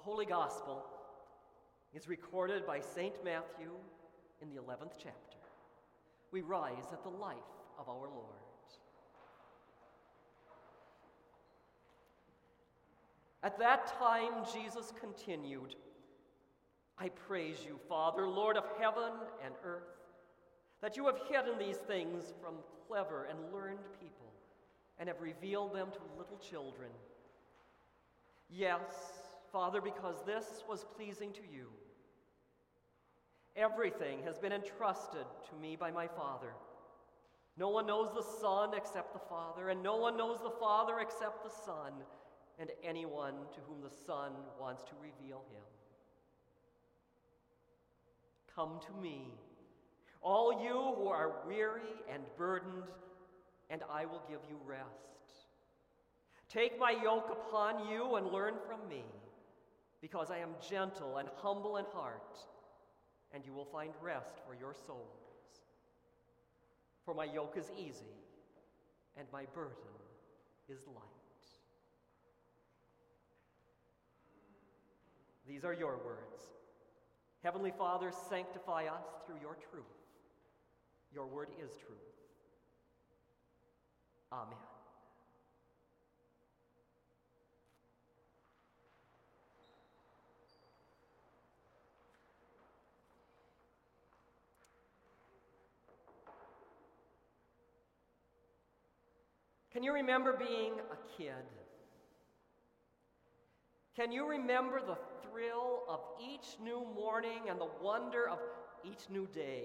The Holy Gospel is recorded by St. Matthew in the 11th chapter. We rise at the life of our Lord. At that time, Jesus continued, I praise you, Father, Lord of heaven and earth, that you have hidden these things from clever and learned people and have revealed them to little children. Yes, Father, because this was pleasing to you. Everything has been entrusted to me by my Father. No one knows the Son except the Father, and no one knows the Father except the Son, and anyone to whom the Son wants to reveal him. Come to me, all you who are weary and burdened, and I will give you rest. Take my yoke upon you and learn from me, because I am gentle and humble in heart, and you will find rest for your souls. For my yoke is easy, and my burden is light. These are your words. Heavenly Father, sanctify us through your truth. Your word is truth. Amen. Can you remember being a kid? Can you remember the thrill of each new morning and the wonder of each new day?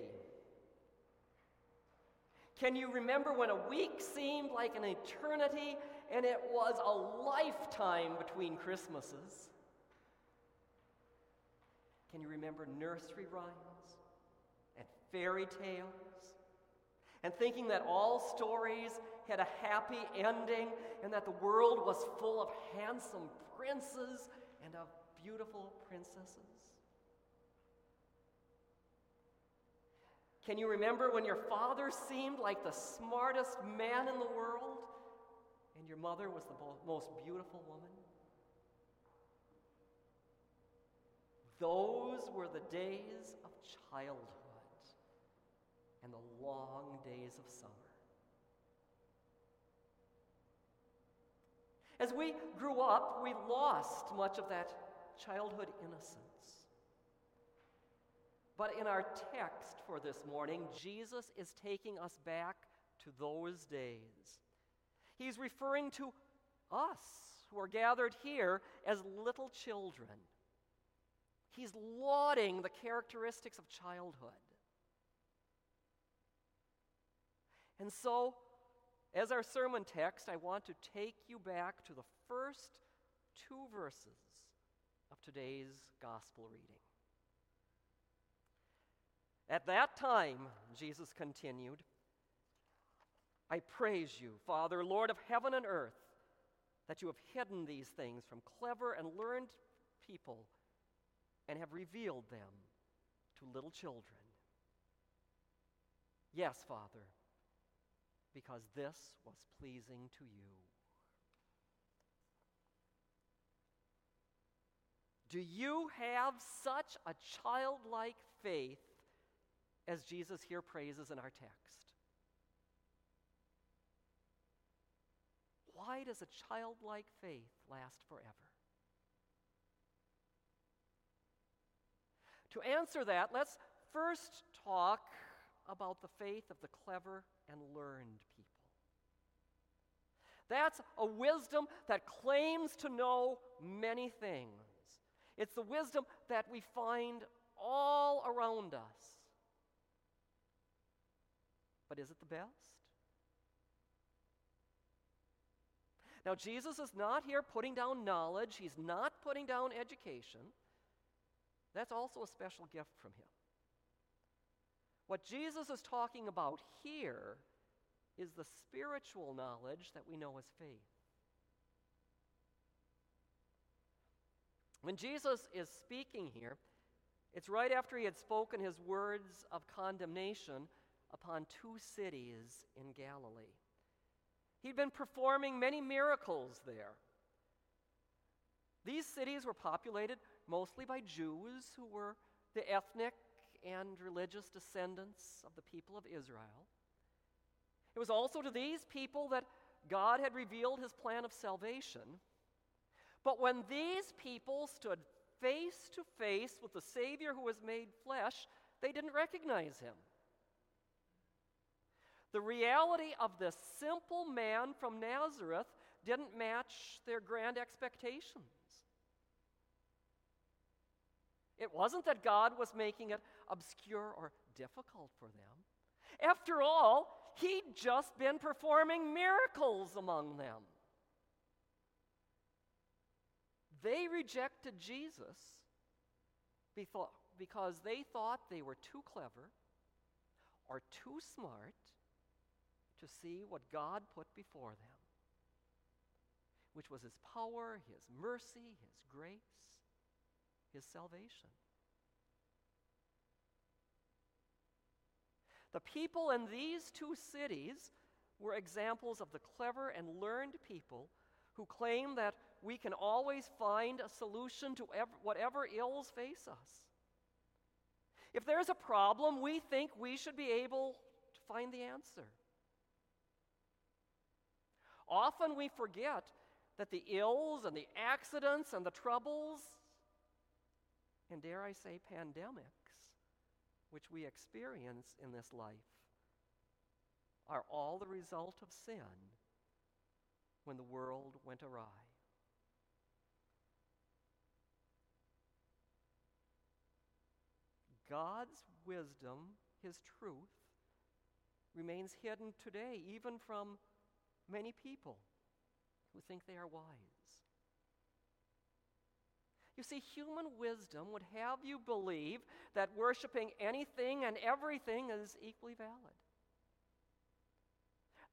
Can you remember when a week seemed like an eternity and it was a lifetime between Christmases? Can you remember nursery rhymes and fairy tales and thinking that all stories had a happy ending and that the world was full of handsome princes and of beautiful princesses? Can you remember when your father seemed like the smartest man in the world and your mother was the most beautiful woman? Those were the days of childhood and the long days of summer. As we grew up, we lost much of that childhood innocence. But in our text for this morning, Jesus is taking us back to those days. He's referring to us who are gathered here as little children. He's lauding the characteristics of childhood. And so, as our sermon text, I want to take you back to the first two verses of today's gospel reading. At that time, Jesus continued, I praise you, Father, Lord of heaven and earth, that you have hidden these things from clever and learned people and have revealed them to little children. Yes, Father because this was pleasing to you. Do you have such a childlike faith as Jesus here praises in our text? Why does a childlike faith last forever? To answer that, let's first talk about the faith of the clever and learned people. That's a wisdom that claims to know many things. It's the wisdom that we find all around us. But is it the best? Now, Jesus is not here putting down knowledge, he's not putting down education. That's also a special gift from him. What Jesus is talking about here is the spiritual knowledge that we know as faith. When Jesus is speaking here, it's right after he had spoken his words of condemnation upon two cities in Galilee. He'd been performing many miracles there. These cities were populated mostly by Jews who were the ethnic and religious descendants of the people of Israel. It was also to these people that God had revealed his plan of salvation. But when these people stood face to face with the Savior who was made flesh, they didn't recognize him. The reality of this simple man from Nazareth didn't match their grand expectations. It wasn't that God was making it obscure or difficult for them. After all, He'd just been performing miracles among them. They rejected Jesus because they thought they were too clever or too smart to see what God put before them, which was His power, His mercy, His grace, His salvation. The people in these two cities were examples of the clever and learned people who claim that we can always find a solution to ever, whatever ills face us. If there's a problem, we think we should be able to find the answer. Often we forget that the ills and the accidents and the troubles, and dare I say, pandemics, which we experience in this life, are all the result of sin when the world went awry. God's wisdom, His truth, remains hidden today, even from many people who think they are wise. You see, human wisdom would have you believe that worshiping anything and everything is equally valid.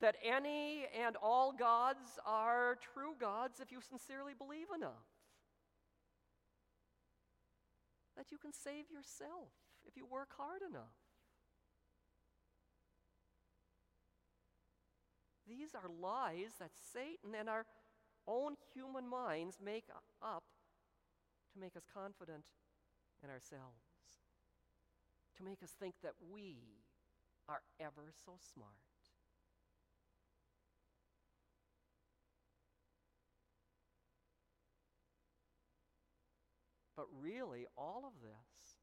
That any and all gods are true gods if you sincerely believe enough. That you can save yourself if you work hard enough. These are lies that Satan and our own human minds make up to make us confident in ourselves, to make us think that we are ever so smart. But really, all of this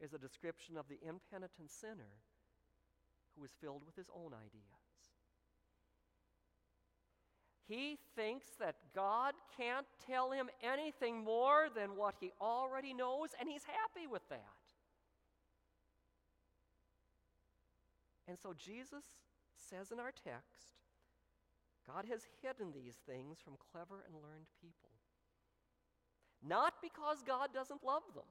is a description of the impenitent sinner who is filled with his own ideas. He thinks that God can't tell him anything more than what he already knows, and he's happy with that. And so Jesus says in our text God has hidden these things from clever and learned people. Not because God doesn't love them,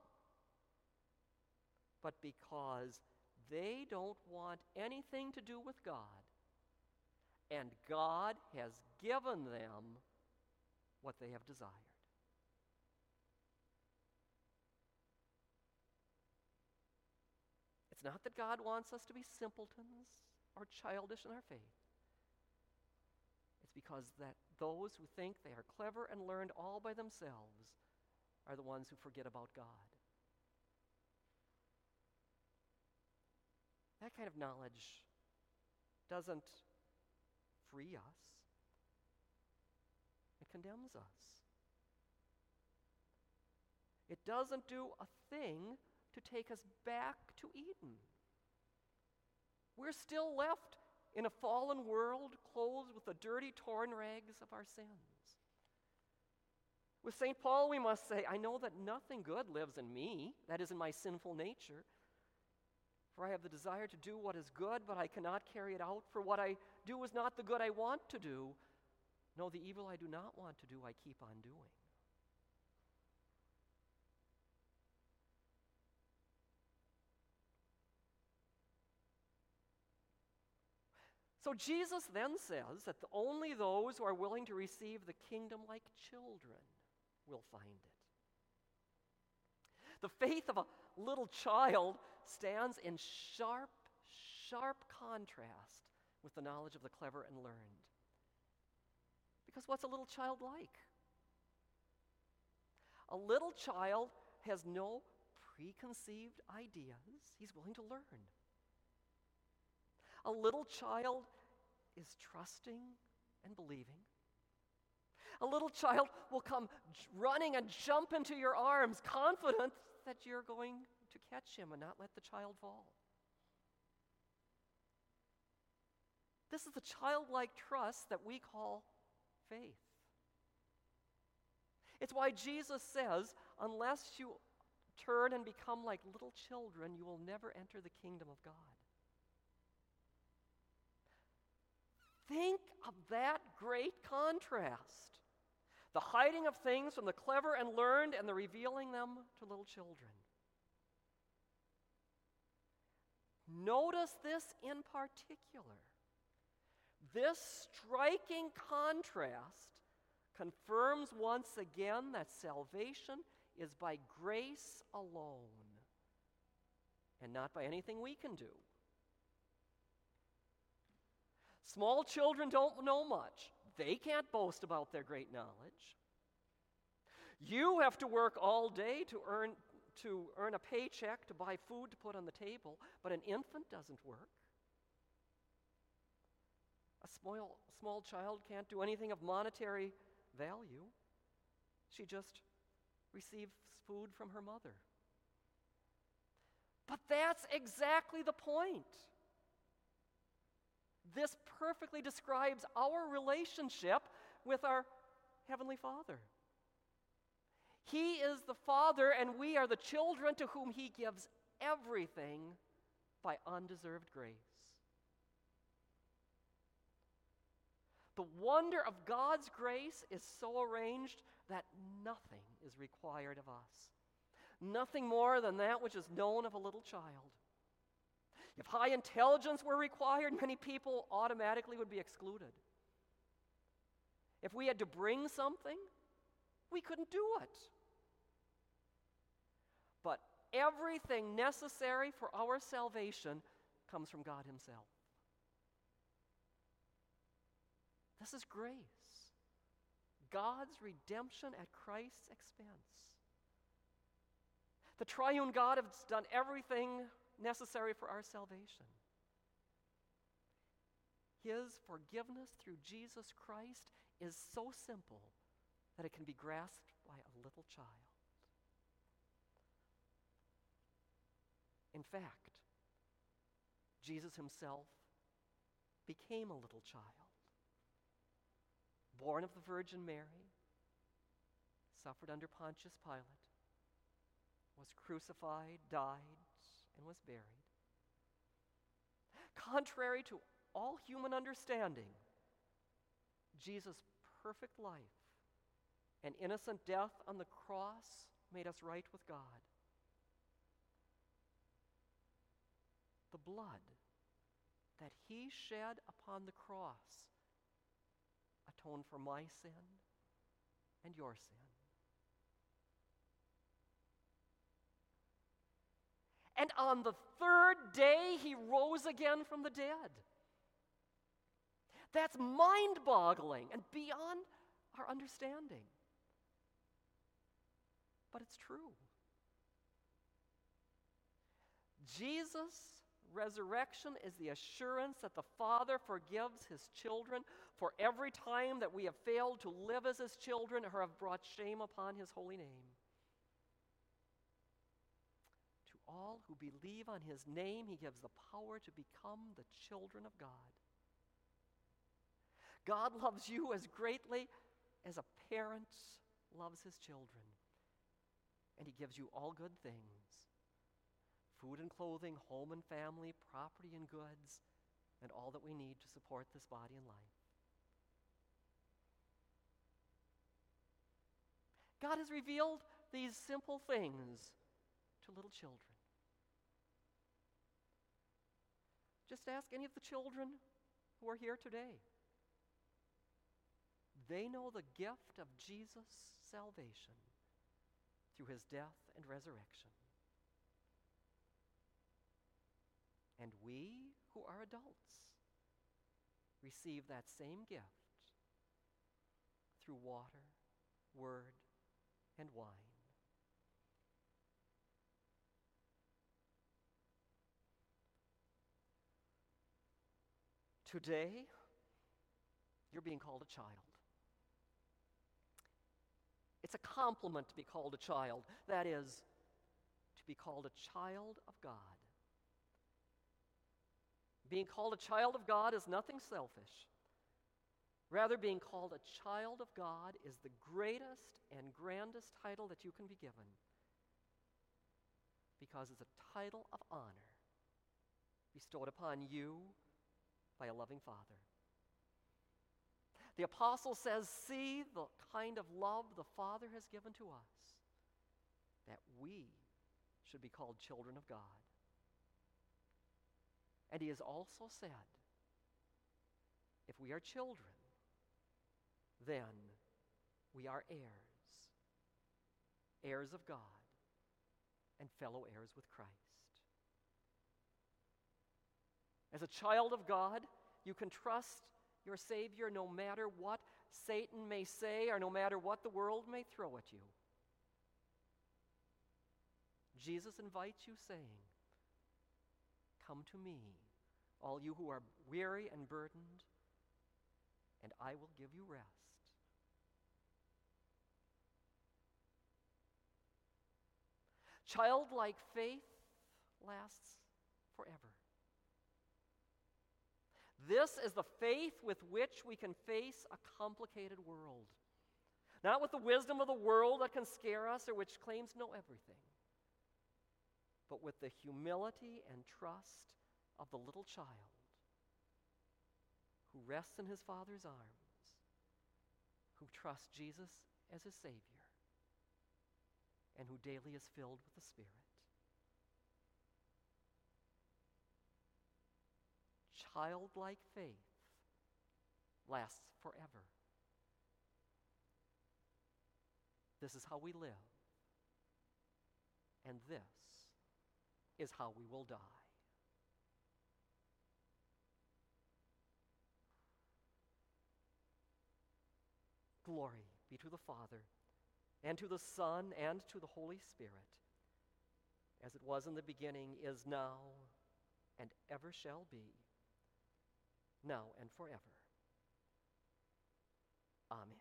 but because they don't want anything to do with God and God has given them what they have desired. It's not that God wants us to be simpletons or childish in our faith. It's because that those who think they are clever and learned all by themselves are the ones who forget about God. That kind of knowledge doesn't free us, it condemns us. It doesn't do a thing to take us back to Eden. We're still left in a fallen world clothed with the dirty, torn rags of our sins. With St. Paul, we must say, I know that nothing good lives in me, that is, in my sinful nature. For I have the desire to do what is good, but I cannot carry it out. For what I do is not the good I want to do. No, the evil I do not want to do, I keep on doing. So Jesus then says that only those who are willing to receive the kingdom like children will find it. The faith of a little child stands in sharp, sharp contrast with the knowledge of the clever and learned. Because what's a little child like? A little child has no preconceived ideas, he's willing to learn. A little child is trusting and believing. A little child will come running and jump into your arms, confident that you're going to catch him and not let the child fall. This is the childlike trust that we call faith. It's why Jesus says, unless you turn and become like little children, you will never enter the kingdom of God. Think of that great contrast the hiding of things from the clever and learned, and the revealing them to little children. Notice this in particular. This striking contrast confirms once again that salvation is by grace alone and not by anything we can do. Small children don't know much. They can't boast about their great knowledge. You have to work all day to earn, to earn a paycheck to buy food to put on the table, but an infant doesn't work. A small, small child can't do anything of monetary value. She just receives food from her mother. But that's exactly the point. This perfectly describes our relationship with our Heavenly Father. He is the Father, and we are the children to whom He gives everything by undeserved grace. The wonder of God's grace is so arranged that nothing is required of us. Nothing more than that which is known of a little child. If high intelligence were required, many people automatically would be excluded. If we had to bring something, we couldn't do it. But everything necessary for our salvation comes from God Himself. This is grace. God's redemption at Christ's expense. The triune God has done everything necessary for our salvation. His forgiveness through Jesus Christ is so simple that it can be grasped by a little child. In fact, Jesus himself became a little child, born of the Virgin Mary, suffered under Pontius Pilate, was crucified, died, and was buried. Contrary to all human understanding, Jesus' perfect life and innocent death on the cross made us right with God. The blood that he shed upon the cross atoned for my sin and your sin. And on the third day, he rose again from the dead. That's mind boggling and beyond our understanding. But it's true. Jesus' resurrection is the assurance that the Father forgives his children for every time that we have failed to live as his children or have brought shame upon his holy name To all who believe on his name, he gives the power to become the children of God. God loves you as greatly as a parent loves his children. And he gives you all good things food and clothing, home and family, property and goods, and all that we need to support this body and life. God has revealed these simple things to little children. Just ask any of the children who are here today. They know the gift of Jesus' salvation through his death and resurrection. And we who are adults receive that same gift through water, word, and wine. Today, you're being called a child. It's a compliment to be called a child. That is, to be called a child of God. Being called a child of God is nothing selfish. Rather, being called a child of God is the greatest and grandest title that you can be given because it's a title of honor bestowed upon you by a loving Father. The apostle says, See the kind of love the Father has given to us, that we should be called children of God. And he has also said, If we are children, then we are heirs, heirs of God, and fellow heirs with Christ. As a child of God, you can trust your Savior no matter what Satan may say or no matter what the world may throw at you. Jesus invites you, saying, Come to me, all you who are weary and burdened, and I will give you rest. Childlike faith lasts forever. This is the faith with which we can face a complicated world. Not with the wisdom of the world that can scare us or which claims to know everything, but with the humility and trust of the little child who rests in his father's arms, who trusts Jesus as his Savior, and who daily is filled with the Spirit. childlike faith lasts forever. This is how we live, and this is how we will die. Glory be to the Father, and to the Son, and to the Holy Spirit, as it was in the beginning, is now, and ever shall be now and forever. Amen.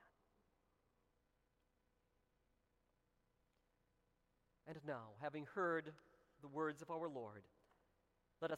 And now, having heard the words of our Lord,